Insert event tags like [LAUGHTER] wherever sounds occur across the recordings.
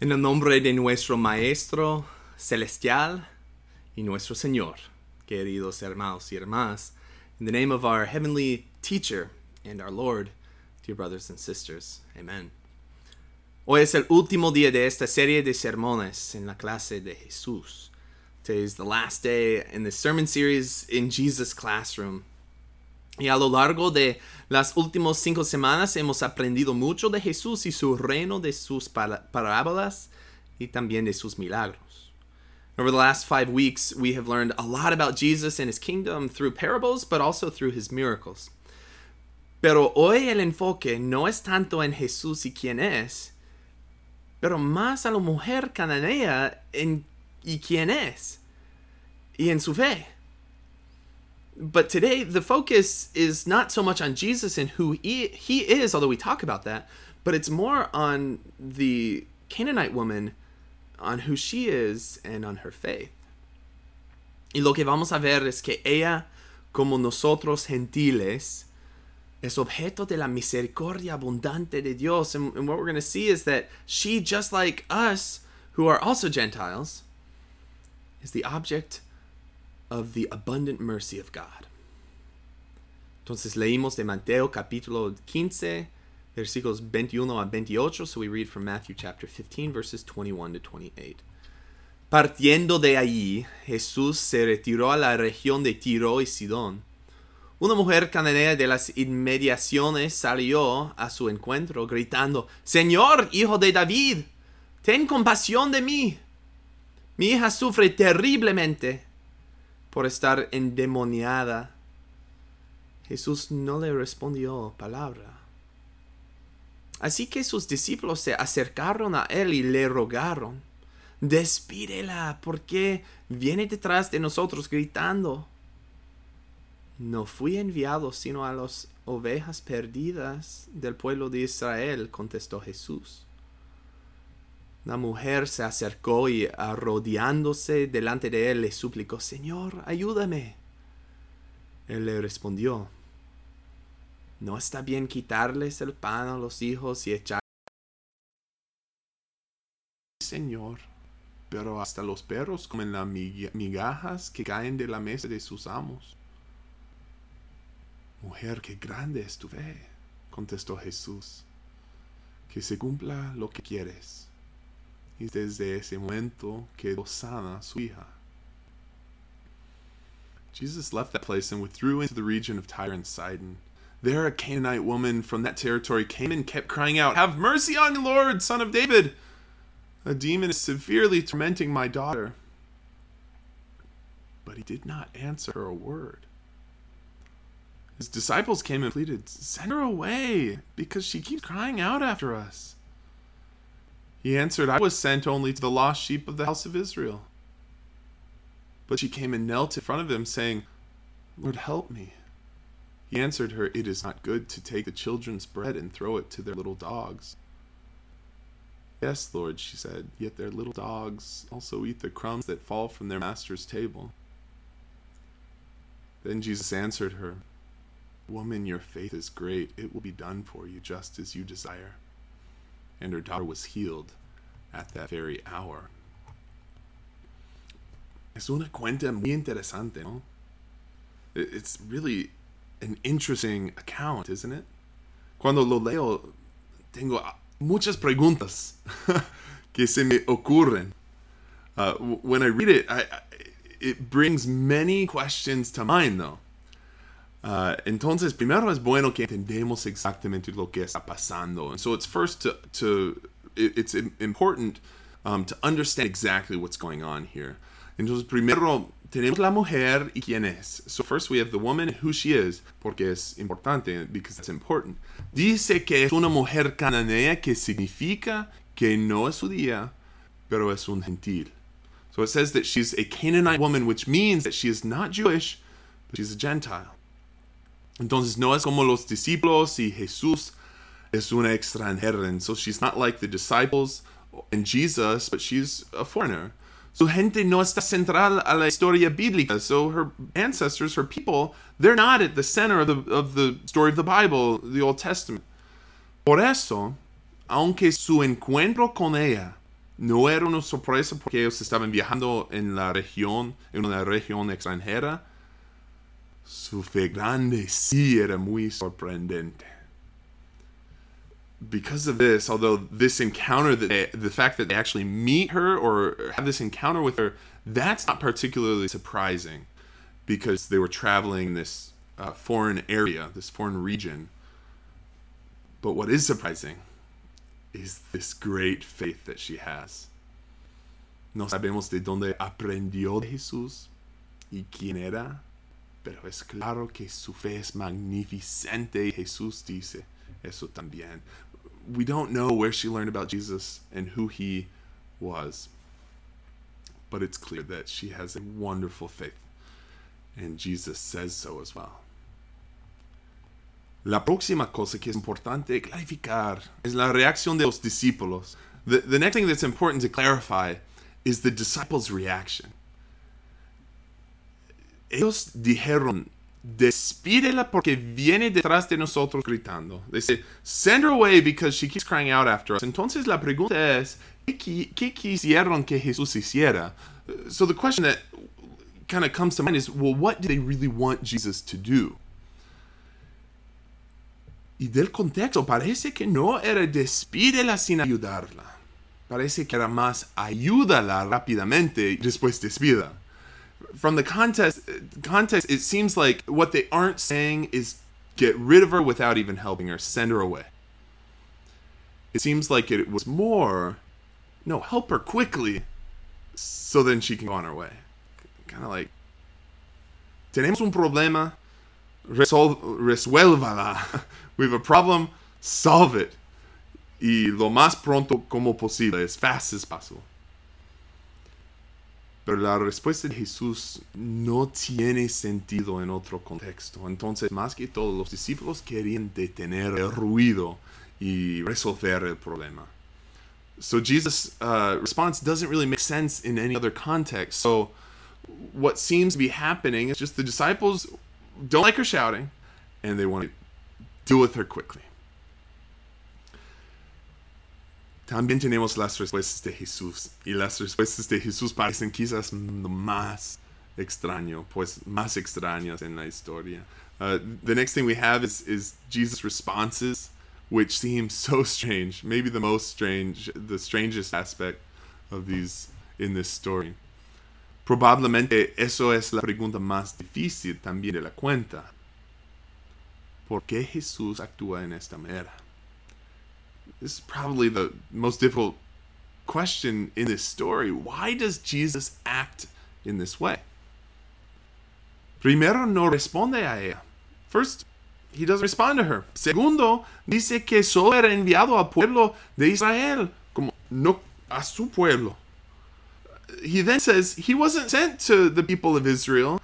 En el nombre de nuestro Maestro Celestial y nuestro Señor, queridos hermanos y hermanas, in the name of our heavenly teacher and our Lord, dear brothers and sisters, amen. Hoy es el último día de esta serie de sermones en la clase de Jesús. Today is the last day in the sermon series in Jesus' classroom. Y a lo largo de las últimas cinco semanas hemos aprendido mucho de Jesús y su reino, de sus parábolas y también de sus milagros. Over the last five weeks, we have learned a lot about Jesus and his kingdom through parables, but also through his miracles. Pero hoy el enfoque no es tanto en Jesús y quién es, pero más a la mujer cananea en, y quién es, y en su fe. But today, the focus is not so much on Jesus and who he, he is, although we talk about that, but it's more on the Canaanite woman, on who she is, and on her faith. Y lo que vamos a ver es que ella, como nosotros gentiles, es objeto de la misericordia abundante de Dios. And, and what we're going to see is that she, just like us, who are also Gentiles, is the object of the abundant mercy of God. Entonces leímos de Mateo capítulo 15, versículos 21 a 28, so we read from Matthew chapter 15, verses 21 to 28. Partiendo de allí, Jesús se retiró a la región de Tiro y Sidón. Una mujer cananea de las inmediaciones salió a su encuentro, gritando, Señor, hijo de David, ten compasión de mí. Mi hija sufre terriblemente por estar endemoniada. Jesús no le respondió palabra. Así que sus discípulos se acercaron a él y le rogaron, despídela, porque viene detrás de nosotros gritando. No fui enviado sino a las ovejas perdidas del pueblo de Israel, contestó Jesús. La mujer se acercó y arrodillándose delante de él le suplicó, Señor, ayúdame. Él le respondió, ¿no está bien quitarles el pan a los hijos y echar... Señor, pero hasta los perros comen las migajas que caen de la mesa de sus amos. Mujer, qué grande es tu fe, contestó Jesús. Que se cumpla lo que quieres. Y desde ese momento quedó sana su hija. Jesus left that place and withdrew into the region of Tyre and Sidon. There, a Canaanite woman from that territory came and kept crying out, Have mercy on me, Lord, son of David! A demon is severely tormenting my daughter. But he did not answer her a word. His disciples came and pleaded, Send her away, because she keeps crying out after us. He answered, I was sent only to the lost sheep of the house of Israel. But she came and knelt in front of him, saying, Lord, help me. He answered her, It is not good to take the children's bread and throw it to their little dogs. Yes, Lord, she said, yet their little dogs also eat the crumbs that fall from their master's table. Then Jesus answered her, Woman, your faith is great. It will be done for you just as you desire. And her daughter was healed at that very hour. Es una cuenta muy interesante, ¿no? It's really an interesting account, isn't it? Cuando lo leo, tengo muchas preguntas [LAUGHS] que se me ocurren. Uh, when I read it, I, I, it brings many questions to mind, though. Uh, entonces, primero es bueno que entendemos exactamente lo que está pasando. And so it's first to, to it, it's important um, to understand exactly what's going on here. Entonces, primero tenemos la mujer y quién es. So first we have the woman and who she is, porque es importante, because it's important. Dice que es una mujer cananea que significa que no es judía, pero es un gentil. So it says that she's a Canaanite woman, which means that she is not Jewish, but she's a Gentile. Entonces no es como los discípulos y Jesús es una extranjera. And so she's not like the disciples and Jesus, but she's a foreigner. Su gente no está central a la historia bíblica. So her ancestors, her people, they're not at the center of the, of the story of the Bible, the Old Testament. Por eso, aunque su encuentro con ella no era una sorpresa porque ellos estaban viajando en la región, en una región extranjera. Su fe grande sí era muy sorprendente. Because of this, although this encounter, that they, the fact that they actually meet her or have this encounter with her, that's not particularly surprising because they were traveling this uh, foreign area, this foreign region. But what is surprising is this great faith that she has. No sabemos de dónde aprendió de Jesús y quién era, pero es claro que su fe es magnificente Jesús dice eso también. We don't know where she learned about Jesus and who he was, but it's clear that she has a wonderful faith, and Jesus says so as well. La próxima cosa que es importante clarificar es la reacción de los discípulos. The, the next thing that's important to clarify is the disciples' reaction. Ellos dijeron, despídela porque viene detrás de nosotros gritando. They say, send her away because she keeps crying out after us. Entonces la pregunta es, ¿qué, qué quisieron que Jesús hiciera? So the question that kind of comes to mind is, well, what do they really want Jesus to do? Y del contexto parece que no era despídela sin ayudarla. Parece que era más ayúdala rápidamente y después despida. From the contest context, it seems like what they aren't saying is get rid of her without even helping her, send her away. It seems like it was more, no, help her quickly so then she can go on her way. Kind of like, tenemos un problema, resuélvala. [LAUGHS] We have a problem, solve it. Y lo más pronto como posible, as fast as possible. Pero la respuesta de Jesús no tiene sentido en otro contexto. Entonces, más que todo, los discípulos querían detener el ruido y resolver el problema. So Jesus' uh, response doesn't really make sense in any other context. So what seems to be happening is just the disciples don't like her shouting, and they want to deal with her quickly. También tenemos las respuestas de Jesús. Y las respuestas de Jesús parecen quizás más extraño, pues más extrañas en la historia. Uh, the next thing we have is, is Jesus' responses, which seem [LAUGHS] so strange. Maybe the most strange, the strangest aspect of these in this story. Probablemente eso es la pregunta más difícil también de la cuenta. ¿Por qué Jesús actúa en esta manera? This is probably the most difficult question in this story. Why does Jesus act in this way? Primero, no responde a ella. First, he doesn't respond to her. Segundo, dice que solo era enviado al pueblo de Israel, como no a su pueblo. He then says he wasn't sent to the people of Israel.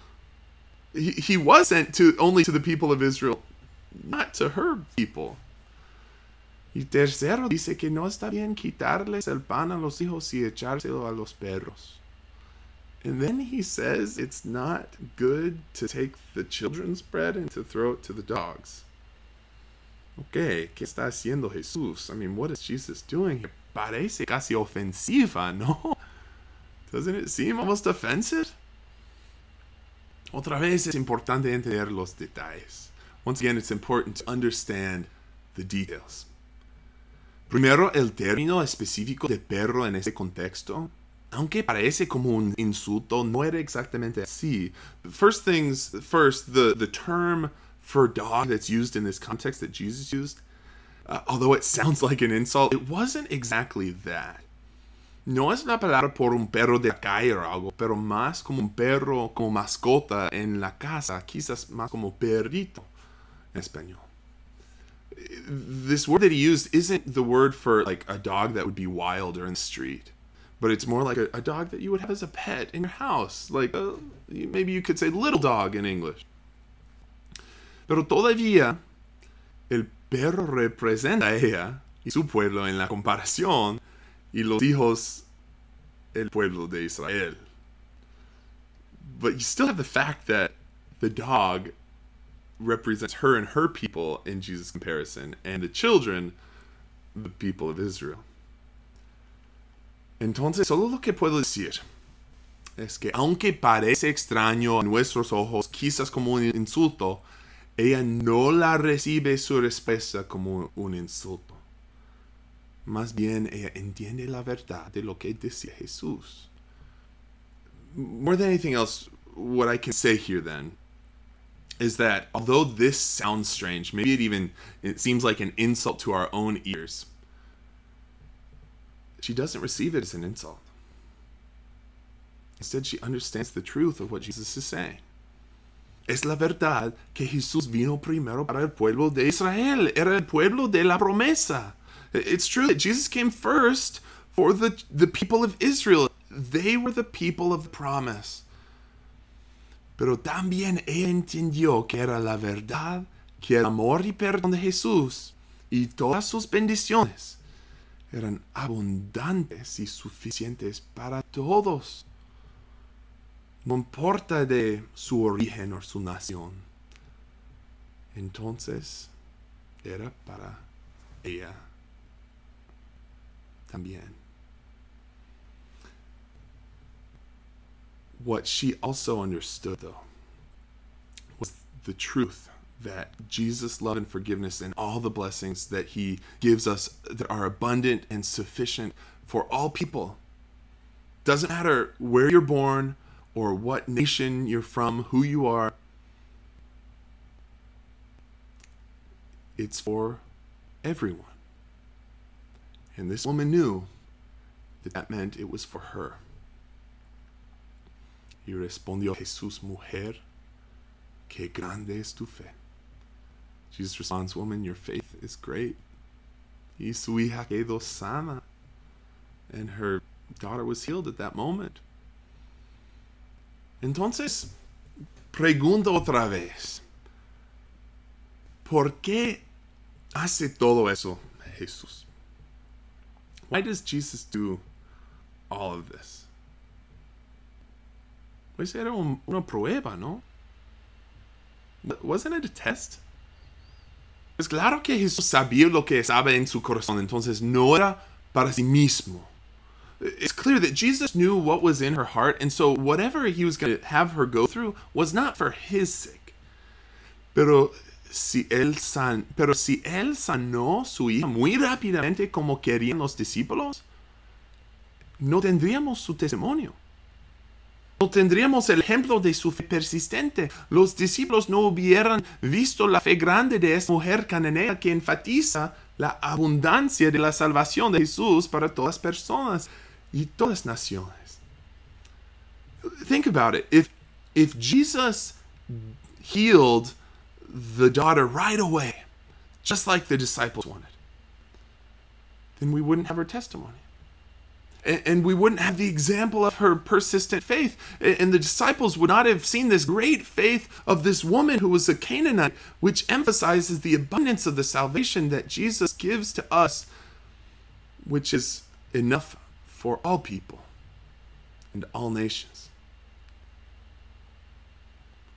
He, he was sent to only to the people of Israel, not to her people. Y tercero, dice que no está bien quitarles el pan a los hijos y echárselo a los perros. And then he says it's not good to take the children's bread and to throw it to the dogs. Okay, ¿qué está haciendo Jesús? I mean, what is Jesus doing here? Parece casi ofensiva, ¿no? Doesn't it seem almost offensive? Otra vez es importante entender los detalles. Once again, it's important to understand the details. Primero, el término específico de perro en este contexto, aunque parece como un insulto, no era exactamente así. First things first, the, the term for dog that's used in this context that Jesus used, uh, although it sounds like an insult, it wasn't exactly that. No es la palabra por un perro de calle o algo, pero más como un perro como mascota en la casa, quizás más como perrito en español this word that he used isn't the word for like a dog that would be wild or in the street but it's more like a, a dog that you would have as a pet in your house like uh, a, maybe you could say little dog in english. Pero todavía el perro representa a ella y su pueblo en la comparación y los hijos el pueblo de israel. But you still have the fact that the dog represents her and her people in Jesus' comparison, and the children, the people of Israel. Entonces, solo lo que puedo decir es que aunque parece extraño a nuestros ojos, quizás como un insulto, ella no la recibe su respuesta como un insulto. Más bien, ella entiende la verdad de lo que decía Jesús. More than anything else, what I can say here then is that although this sounds strange, maybe it even it seems like an insult to our own ears. She doesn't receive it as an insult. Instead, she understands the truth of what Jesus is saying. Es la verdad que Jesús vino primero para el pueblo de Israel. Era el pueblo de la promesa. It's true that Jesus came first for the, the people of Israel. They were the people of the promise. Pero también ella entendió que era la verdad, que el amor y perdón de Jesús y todas sus bendiciones eran abundantes y suficientes para todos. No importa de su origen o su nación. Entonces, era para ella también. What she also understood, though, was the truth that Jesus' love and forgiveness and all the blessings that He gives us that are abundant and sufficient for all people. Doesn't matter where you're born or what nation you're from, who you are. It's for everyone. And this woman knew that that meant it was for her. Y respondió Jesús, mujer, que grande es tu fe. Jesus responds, Woman, your faith is great. Y su hija quedó sana. And her daughter was healed at that moment. Entonces, pregunto otra vez. ¿Por qué hace todo eso Jesús? Why does Jesus do all of this? Pues era un, una prueba, ¿no? Wasn't it a test? Pues claro que Jesús sabía lo que estaba en su corazón, entonces no era para sí mismo. It's clear that Jesus knew what was in her heart, and so whatever he was going to have her go through was not for his sake. Pero si él, san, pero si él sanó su hija muy rápidamente como querían los discípulos, no tendríamos su testimonio. No tendríamos el ejemplo de su fe persistente. Los discípulos no hubieran visto la fe grande de esta mujer cananea que enfatiza la abundancia de la salvación de Jesús para todas personas y todas naciones. Think about it. If, if Jesus healed the daughter right away, just like the disciples wanted, then we wouldn't have her testimony and we wouldn't have the example of her persistent faith. And the disciples would not have seen this great faith of this woman who was a Canaanite, which emphasizes the abundance of the salvation that Jesus gives to us, which is enough for all people and all nations.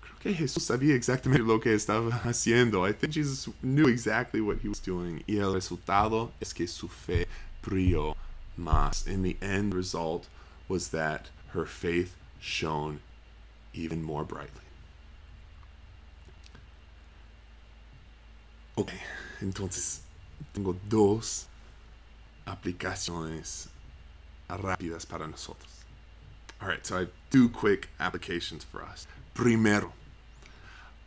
Creo que Jesús sabía exactamente lo que estaba haciendo. I think Jesus knew exactly what he was doing. Y el resultado es que su fe brilló más. In the end result was that her faith shone even more brightly. Ok, entonces tengo dos aplicaciones rápidas para nosotros. All right, so I have two quick applications for us. Primero,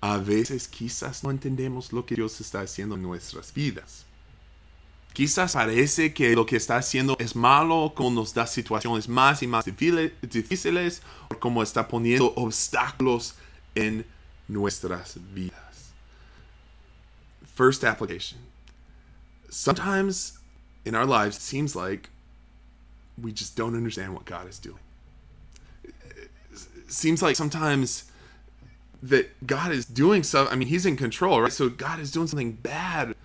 a veces quizás no entendemos lo que Dios está haciendo en nuestras vidas. Quizás parece que lo que está haciendo es malo, como nos da situaciones más y más difíciles, o como está poniendo obstáculos en nuestras vidas. First application. Sometimes in our lives, it seems like we just don't understand what God is doing. It seems like sometimes that God is doing stuff. I mean, He's in control, right? So God is doing something bad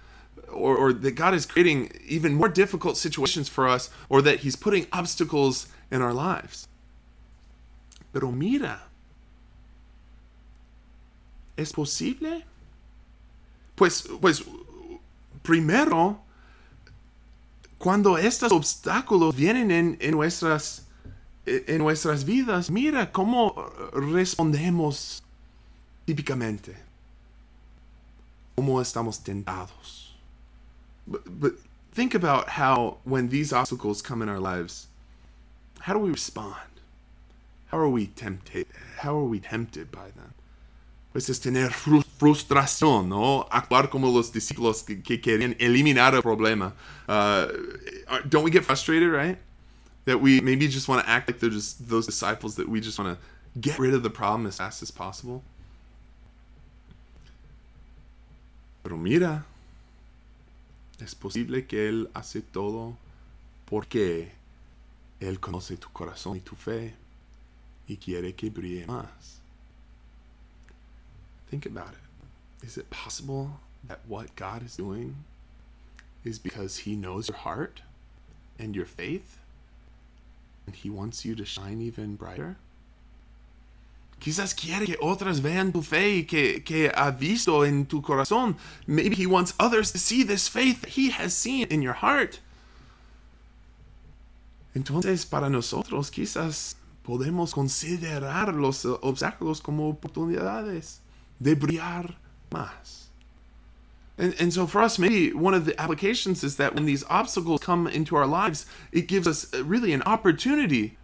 or, or that God is creating even more difficult situations for us, or that He's putting obstacles in our lives. Pero mira, ¿es posible? Pues, pues, primero, cuando estos obstáculos vienen en, en nuestras, en nuestras vidas, mira cómo respondemos típicamente. Cómo estamos tentados. But, but think about how when these obstacles come in our lives, how do we respond? How are we tempted? How are we tempted by them? Pues es tener frustración, ¿no? Actuar como los discípulos que, que querían eliminar el problema. Uh, don't we get frustrated, right? That we maybe just want to act like they're just those disciples that we just want to get rid of the problem as fast as possible. Pero mira, es posible que Él hace todo porque Él conoce tu corazón y tu fe y quiere que brille más. Think about it. Is it possible that what God is doing is because He knows your heart and your faith and He wants you to shine even brighter? Quizás quiere que otras vean tu fe que, que ha visto en tu corazón. Maybe He wants others to see this faith that He has seen in your heart. Entonces, para nosotros, quizás podemos considerar los obstáculos como oportunidades de brillar más. And, and so for us, maybe one of the applications is that when these obstacles come into our lives, it gives us really an opportunity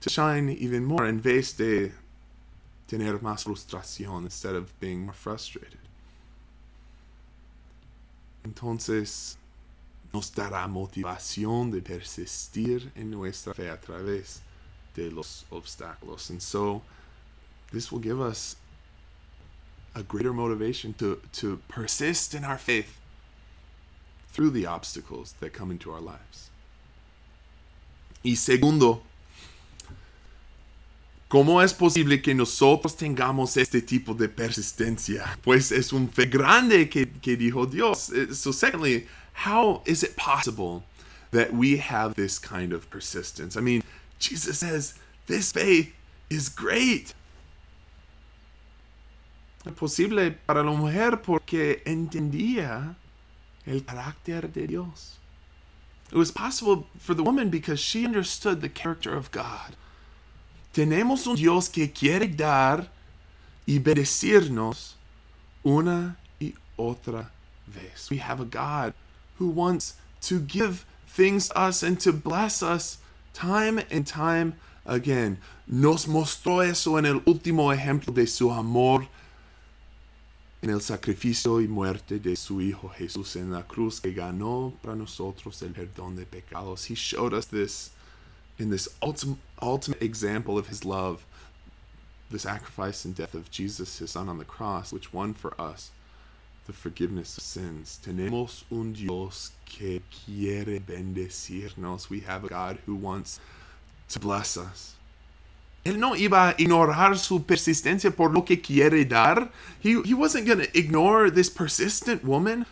to shine even more en vez de tener más frustración instead of being more frustrated. Entonces, nos dará motivación de persistir en nuestra fe a través de los obstáculos. And so, this will give us a greater motivation to, to persist in our faith through the obstacles that come into our lives. Y segundo, ¿cómo es posible que nosotros tengamos este tipo de persistencia? Pues es un fe grande que, que dijo Dios. Eh, So, secondly, how is it possible that we have this kind of persistence? I mean, Jesus says this faith is great. Posible para la mujer porque entendía el carácter de Dios. It was possible for the woman because she understood the character of God. Tenemos un Dios que quiere dar y bendecirnos una y otra vez. We have a God who wants to give things to us and to bless us time and time again. Nos mostró eso en el último ejemplo de su amor en el sacrificio y muerte de su Hijo Jesús en la cruz que ganó para nosotros el perdón de pecados. He showed us this in this ultimate, ultimate example of his love, the sacrifice and death of Jesus, his son on the cross, which won for us the forgiveness of sins. Tenemos un Dios que quiere bendecirnos. We have a God who wants to bless us. Él no iba a ignorar su persistencia por lo que quiere dar. He, he wasn't going to ignore this persistent woman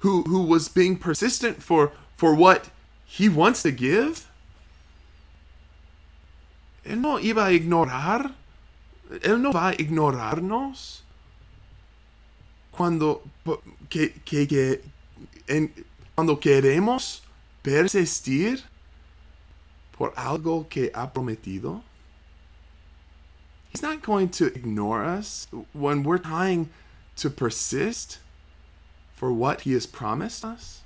who, who was being persistent for, for what he wants to give. Él no iba a ignorar. Él no va a ignorarnos cuando, cuando queremos persistir por algo que ha prometido. He's not going to ignore us when we're trying to persist for what He has promised us.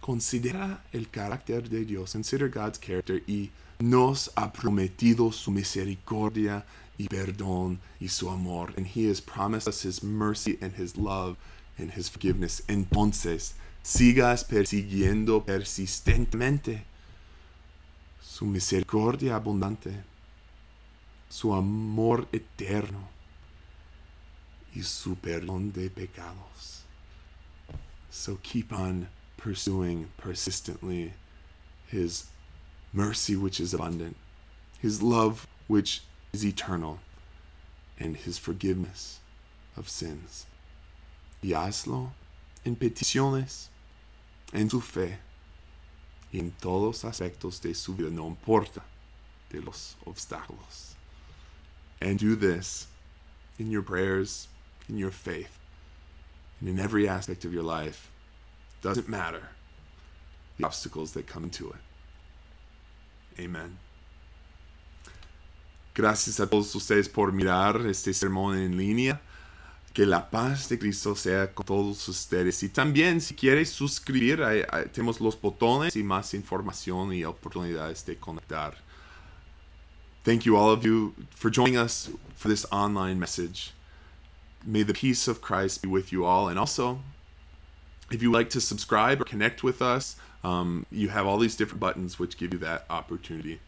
Considera el carácter de Dios, consider God's character y nos ha prometido su misericordia y perdón y su amor. And He has promised us His mercy and His love and His forgiveness. Entonces, sigas persiguiendo persistentemente su misericordia abundante, su amor eterno y su perdón de pecados. So keep on pursuing persistently His mercy, which is abundant, His love, which is eternal, and His forgiveness of sins. Y hazlo en peticiones, en su fe y en todos aspectos de su vida, no importa de los obstáculos. And do this in your prayers, in your faith, and in every aspect of your life. Doesn't matter the obstacles that come to it. Amen. Gracias a todos ustedes por mirar este sermón en línea. Que la paz de Cristo sea con todos ustedes. Y también si quieres suscribir, tenemos los botones y más información y oportunidades de conectar. Thank you, all of you, for joining us for this online message. May the peace of Christ be with you all. And also, if you like to subscribe or connect with us, um, you have all these different buttons which give you that opportunity.